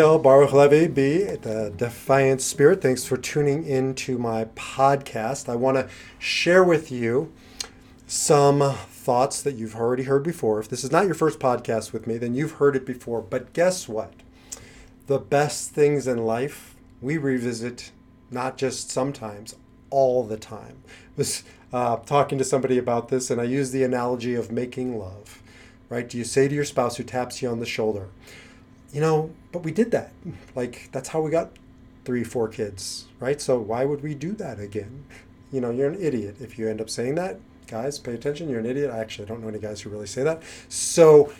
All, Baruch Levy B, the Defiant Spirit. Thanks for tuning in to my podcast. I want to share with you some thoughts that you've already heard before. If this is not your first podcast with me, then you've heard it before. But guess what? The best things in life we revisit not just sometimes, all the time. I was uh, talking to somebody about this, and I used the analogy of making love. Right? Do you say to your spouse who taps you on the shoulder, you know, but we did that. Like, that's how we got three, four kids, right? So why would we do that again? You know, you're an idiot if you end up saying that. Guys, pay attention. You're an idiot. I actually don't know any guys who really say that. So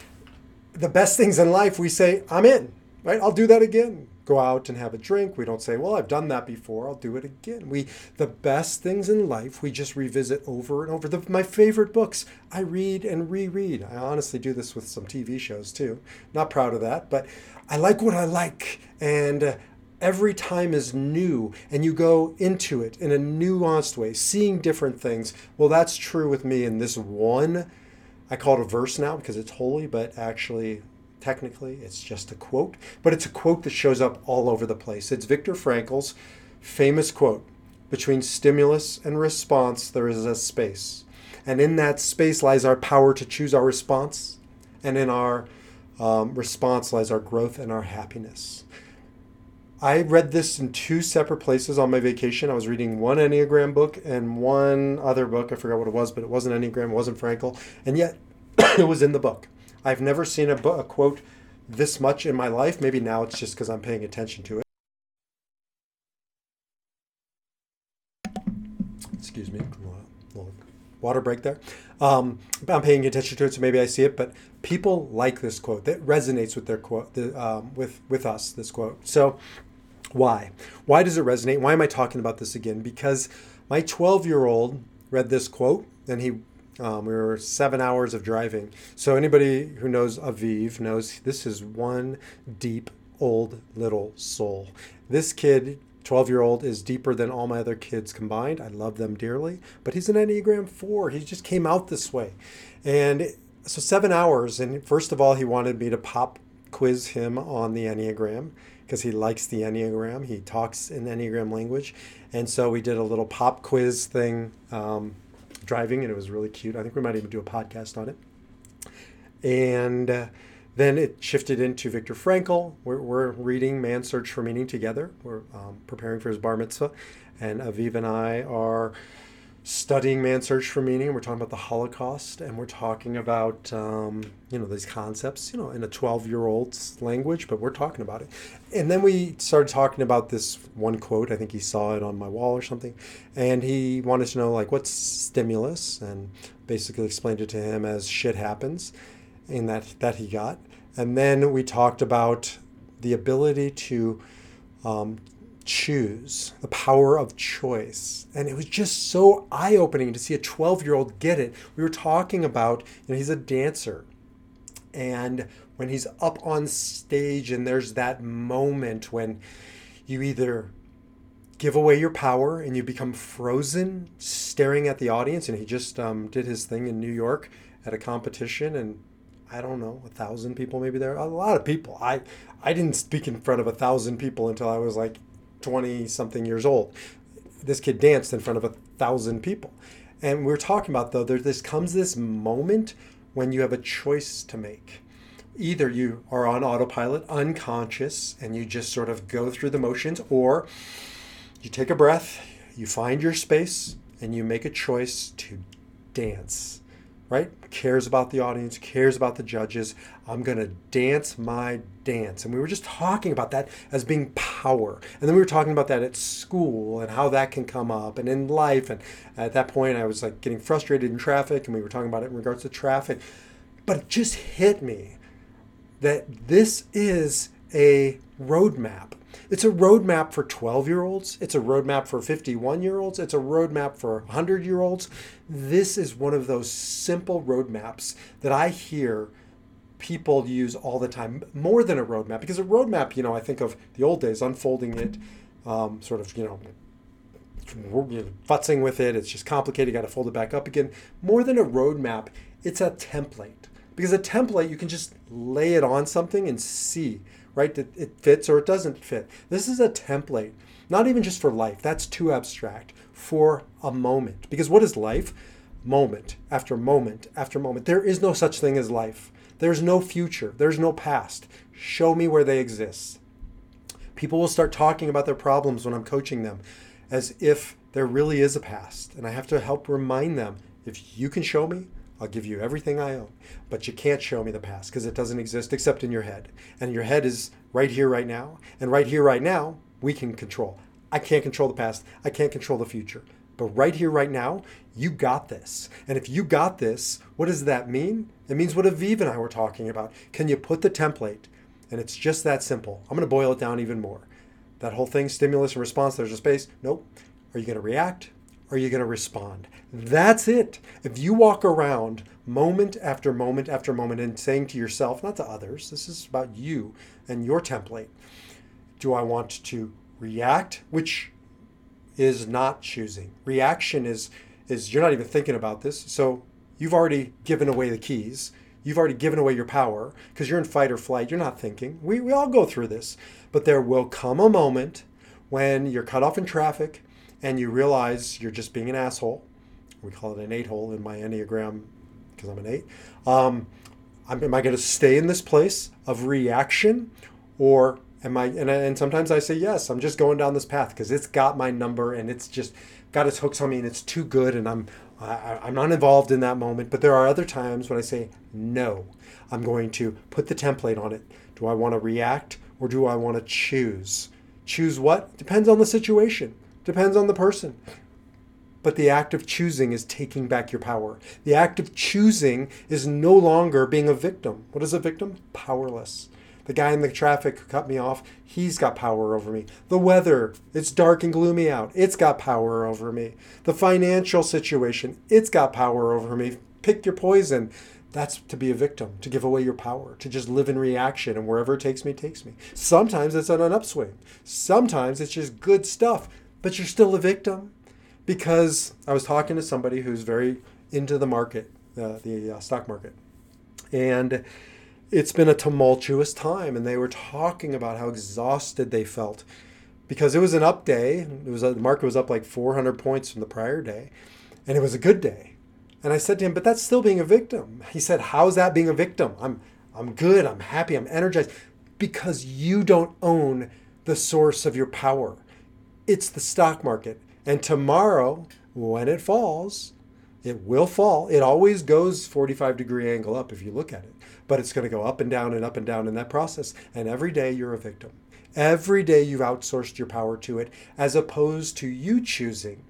the best things in life, we say, I'm in, right? I'll do that again. Go out and have a drink. We don't say, well, I've done that before. I'll do it again. We, the best things in life, we just revisit over and over. The, my favorite books, I read and reread. I honestly do this with some TV shows too. Not proud of that, but I like what I like. And uh, every time is new and you go into it in a nuanced way, seeing different things. Well, that's true with me in this one. I call it a verse now because it's holy, but actually, technically, it's just a quote. But it's a quote that shows up all over the place. It's Viktor Frankl's famous quote Between stimulus and response, there is a space. And in that space lies our power to choose our response. And in our um, response lies our growth and our happiness. I read this in two separate places on my vacation. I was reading one Enneagram book and one other book. I forgot what it was, but it wasn't Enneagram, it wasn't Frankl. And yet it was in the book. I've never seen a, book, a quote this much in my life. Maybe now it's just because I'm paying attention to it. Excuse me, little water break there. Um, I'm paying attention to it, so maybe I see it. But people like this quote. That resonates with their quote, the, um, with with us. This quote. So why? Why does it resonate? Why am I talking about this again? Because my 12 year old read this quote, and he um, we were seven hours of driving. So anybody who knows Aviv knows this is one deep old little soul. This kid 12 year old is deeper than all my other kids combined. I love them dearly, but he's an Enneagram 4. He just came out this way. And so, seven hours. And first of all, he wanted me to pop quiz him on the Enneagram because he likes the Enneagram. He talks in Enneagram language. And so, we did a little pop quiz thing um, driving, and it was really cute. I think we might even do a podcast on it. And uh, then it shifted into Viktor Frankl. We're, we're reading Man's Search for Meaning together. We're um, preparing for his bar mitzvah. And Aviv and I are studying Man's Search for Meaning. We're talking about the Holocaust and we're talking about, um, you know, these concepts, you know, in a 12 year old's language, but we're talking about it. And then we started talking about this one quote. I think he saw it on my wall or something. And he wanted to know, like, what's stimulus? And basically explained it to him as shit happens in that that he got. And then we talked about the ability to um, choose, the power of choice. And it was just so eye opening to see a 12 year old get it. We were talking about, you know, he's a dancer. And when he's up on stage, and there's that moment when you either give away your power and you become frozen staring at the audience. And he just um, did his thing in New York at a competition and I don't know, a thousand people maybe there. A lot of people. I I didn't speak in front of a thousand people until I was like twenty something years old. This kid danced in front of a thousand people, and we are talking about though. There this comes this moment when you have a choice to make. Either you are on autopilot, unconscious, and you just sort of go through the motions, or you take a breath, you find your space, and you make a choice to dance right? Cares about the audience, cares about the judges. I'm going to dance my dance. And we were just talking about that as being power. And then we were talking about that at school and how that can come up and in life. And at that point, I was like getting frustrated in traffic, and we were talking about it in regards to traffic. But it just hit me that this is a roadmap. It's a roadmap for 12 year olds. It's a roadmap for 51 year olds. It's a roadmap for 100 year olds. This is one of those simple roadmaps that I hear people use all the time, more than a roadmap. Because a roadmap, you know, I think of the old days, unfolding it, um, sort of, you know, futzing with it. It's just complicated. You got to fold it back up again. More than a roadmap, it's a template. Because a template, you can just lay it on something and see, right? That it fits or it doesn't fit. This is a template, not even just for life. That's too abstract. For a moment. Because what is life? Moment after moment after moment. There is no such thing as life. There's no future. There's no past. Show me where they exist. People will start talking about their problems when I'm coaching them as if there really is a past. And I have to help remind them if you can show me, I'll give you everything I own. But you can't show me the past because it doesn't exist except in your head. And your head is right here, right now. And right here, right now, we can control. I can't control the past. I can't control the future. But right here, right now, you got this. And if you got this, what does that mean? It means what Aviv and I were talking about. Can you put the template? And it's just that simple. I'm going to boil it down even more. That whole thing, stimulus and response, there's a space. Nope. Are you going to react? Are you going to respond? That's it. If you walk around moment after moment after moment and saying to yourself, not to others, this is about you and your template. Do I want to react? Which is not choosing. Reaction is is you're not even thinking about this. So you've already given away the keys. You've already given away your power because you're in fight or flight. You're not thinking. We, we all go through this. But there will come a moment when you're cut off in traffic and you realize you're just being an asshole. We call it an eight hole in my Enneagram because I'm an eight. Um, am I going to stay in this place of reaction or am I, and, and sometimes I say, yes, I'm just going down this path because it's got my number and it's just got its hooks on me and it's too good and I'm, I, I'm not involved in that moment. But there are other times when I say, no, I'm going to put the template on it. Do I want to react or do I want to choose? Choose what? Depends on the situation, depends on the person. But the act of choosing is taking back your power. The act of choosing is no longer being a victim. What is a victim? Powerless. The guy in the traffic who cut me off, he's got power over me. The weather, it's dark and gloomy out. It's got power over me. The financial situation, it's got power over me. Pick your poison. That's to be a victim, to give away your power, to just live in reaction and wherever it takes me, takes me. Sometimes it's on an upswing. Sometimes it's just good stuff, but you're still a victim. Because I was talking to somebody who's very into the market, uh, the uh, stock market. And it's been a tumultuous time and they were talking about how exhausted they felt because it was an up day. It was a, the market was up like 400 points from the prior day and it was a good day. And i said to him but that's still being a victim. He said how's that being a victim? I'm i'm good. I'm happy. I'm energized. Because you don't own the source of your power. It's the stock market. And tomorrow when it falls it will fall. It always goes 45 degree angle up if you look at it but it's going to go up and down and up and down in that process. And every day you're a victim. Every day you've outsourced your power to it, as opposed to you choosing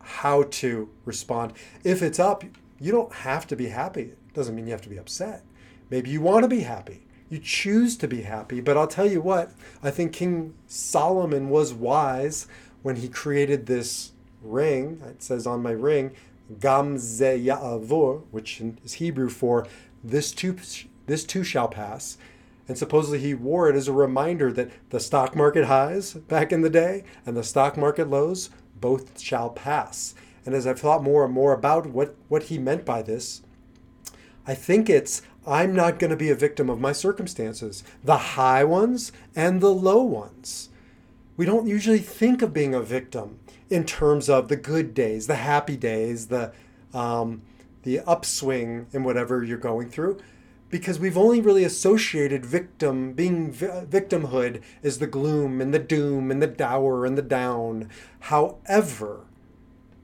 how to respond. If it's up, you don't have to be happy. It doesn't mean you have to be upset. Maybe you want to be happy. You choose to be happy. But I'll tell you what, I think King Solomon was wise when he created this ring. It says on my ring, Gam Ze Ya'avur, which is Hebrew for this too this too shall pass. And supposedly he wore it as a reminder that the stock market highs back in the day and the stock market lows both shall pass. And as I've thought more and more about what, what he meant by this, I think it's I'm not going to be a victim of my circumstances, the high ones and the low ones. We don't usually think of being a victim in terms of the good days, the happy days, the um, the upswing in whatever you're going through because we've only really associated victim being victimhood as the gloom and the doom and the dour and the down. However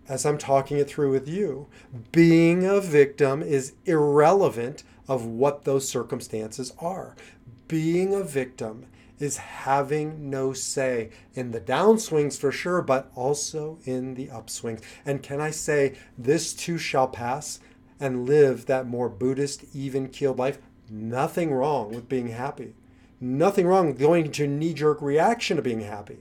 as i'm talking it through with you being a victim is irrelevant of what those circumstances are. Being a victim is having no say in the downswings for sure, but also in the upswings. And can I say, this too shall pass and live that more Buddhist, even keeled life? Nothing wrong with being happy. Nothing wrong with going to knee jerk reaction to being happy.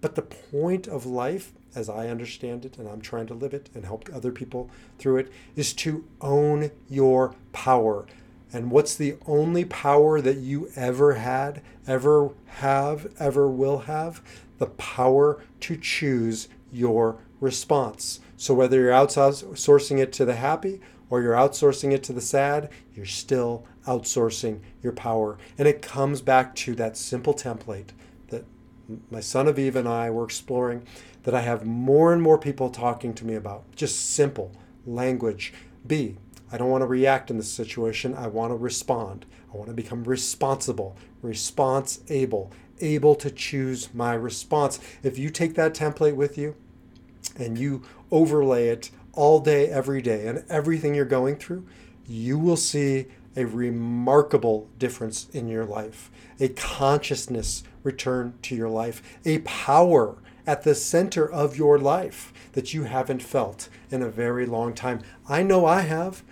But the point of life, as I understand it, and I'm trying to live it and help other people through it, is to own your power. And what's the only power that you ever had, ever have, ever will have? The power to choose your response. So whether you're outsourcing it to the happy or you're outsourcing it to the sad, you're still outsourcing your power. And it comes back to that simple template that my son Aviv and I were exploring that I have more and more people talking to me about. Just simple language. B, I don't want to react in this situation. I want to respond. I want to become responsible, response able, able to choose my response. If you take that template with you and you overlay it all day, every day, and everything you're going through, you will see a remarkable difference in your life, a consciousness return to your life, a power at the center of your life that you haven't felt in a very long time. I know I have.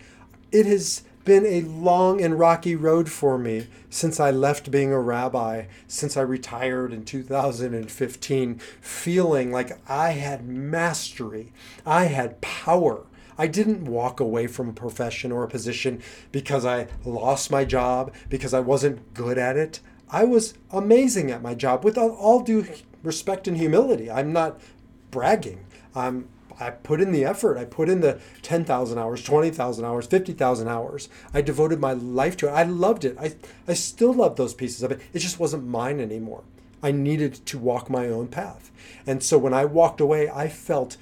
It has been a long and rocky road for me since I left being a rabbi, since I retired in 2015, feeling like I had mastery, I had power. I didn't walk away from a profession or a position because I lost my job, because I wasn't good at it. I was amazing at my job with all due respect and humility. I'm not bragging. I'm I put in the effort. I put in the 10,000 hours, 20,000 hours, 50,000 hours. I devoted my life to it. I loved it. I, I still love those pieces of it. It just wasn't mine anymore. I needed to walk my own path. And so when I walked away, I felt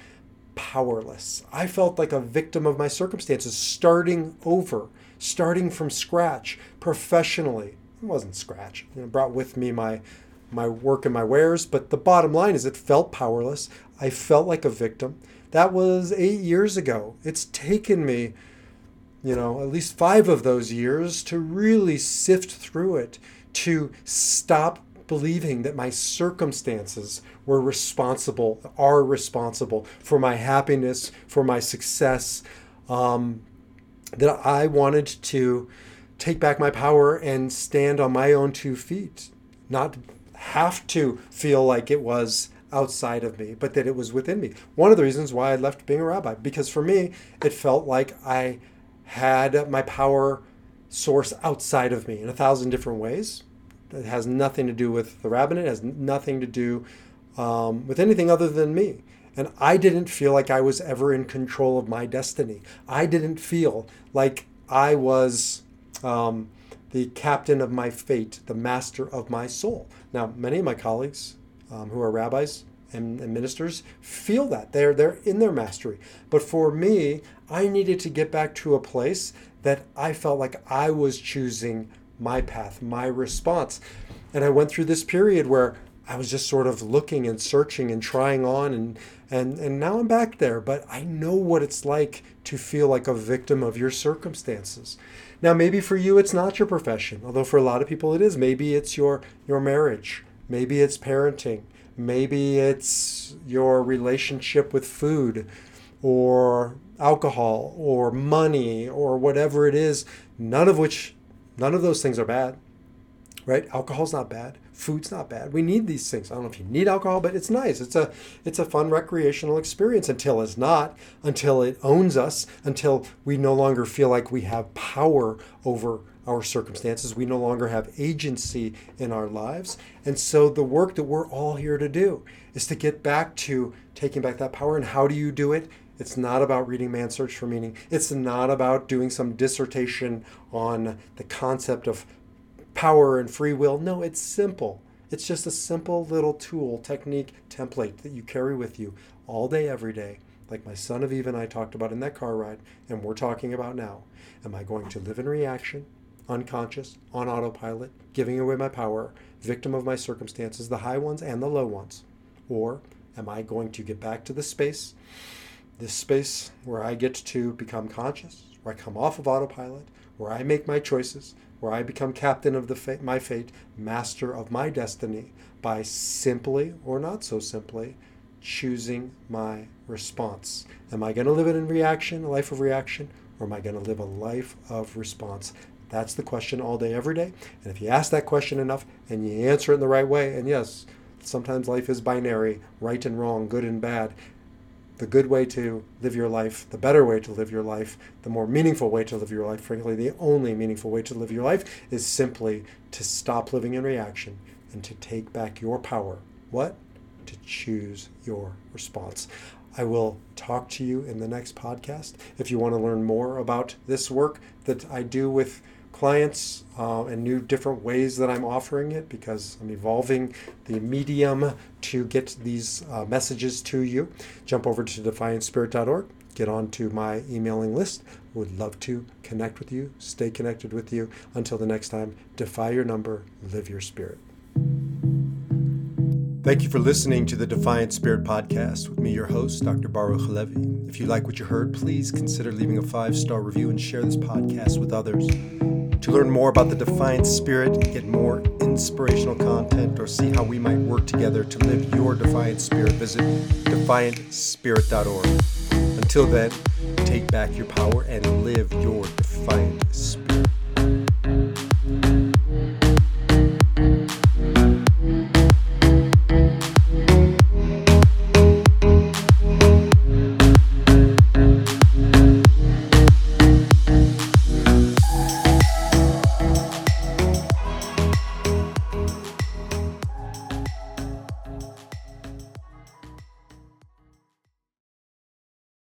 powerless. I felt like a victim of my circumstances, starting over, starting from scratch professionally. It wasn't scratch. I brought with me my my work and my wares, but the bottom line is it felt powerless. I felt like a victim. That was eight years ago. It's taken me, you know, at least five of those years to really sift through it, to stop believing that my circumstances were responsible, are responsible for my happiness, for my success, um, that I wanted to take back my power and stand on my own two feet, not have to feel like it was outside of me, but that it was within me. One of the reasons why I left being a rabbi, because for me, it felt like I had my power source outside of me in a thousand different ways. It has nothing to do with the rabbinate, it has nothing to do um, with anything other than me. And I didn't feel like I was ever in control of my destiny. I didn't feel like I was um, the captain of my fate, the master of my soul. Now, many of my colleagues um, who are rabbis and, and ministers feel that they're they're in their mastery. But for me, I needed to get back to a place that I felt like I was choosing my path, my response. And I went through this period where I was just sort of looking and searching and trying on and and and now I'm back there, but I know what it's like to feel like a victim of your circumstances. Now maybe for you it's not your profession, although for a lot of people it is. Maybe it's your your marriage Maybe it's parenting. Maybe it's your relationship with food or alcohol or money or whatever it is. None of which, none of those things are bad, right? Alcohol's not bad. Food's not bad. We need these things. I don't know if you need alcohol, but it's nice. It's a it's a fun recreational experience until it's not, until it owns us, until we no longer feel like we have power over our circumstances. We no longer have agency in our lives. And so the work that we're all here to do is to get back to taking back that power. And how do you do it? It's not about reading Man's Search for Meaning. It's not about doing some dissertation on the concept of power and free will. No, it's simple. It's just a simple little tool, technique, template that you carry with you all day, every day, like my son Aviv and I talked about in that car ride, and we're talking about now. Am I going to live in reaction? Unconscious, on autopilot, giving away my power, victim of my circumstances, the high ones and the low ones? Or am I going to get back to this space, this space where I get to become conscious, where I come off of autopilot, where I make my choices, where I become captain of the my fate, master of my destiny, by simply or not so simply choosing my response. Am I going to live it in reaction, a life of reaction, or am I going to live a life of response? That's the question all day, every day. And if you ask that question enough and you answer it in the right way, and yes, sometimes life is binary, right and wrong, good and bad. The good way to live your life, the better way to live your life, the more meaningful way to live your life, frankly, the only meaningful way to live your life is simply to stop living in reaction and to take back your power. What? To choose your response. I will talk to you in the next podcast. If you want to learn more about this work that I do with clients uh, and new different ways that I'm offering it because I'm evolving the medium to get these uh, messages to you. Jump over to defiantspirit.org, get onto my emailing list. Would love to connect with you, stay connected with you. Until the next time, defy your number, live your spirit. Thank you for listening to the Defiant Spirit podcast with me, your host, Dr. Baruch Halevi. If you like what you heard, please consider leaving a five star review and share this podcast with others. To learn more about the Defiant Spirit, get more inspirational content, or see how we might work together to live your Defiant Spirit, visit defiantspirit.org. Until then, take back your power and live your Defiant Spirit.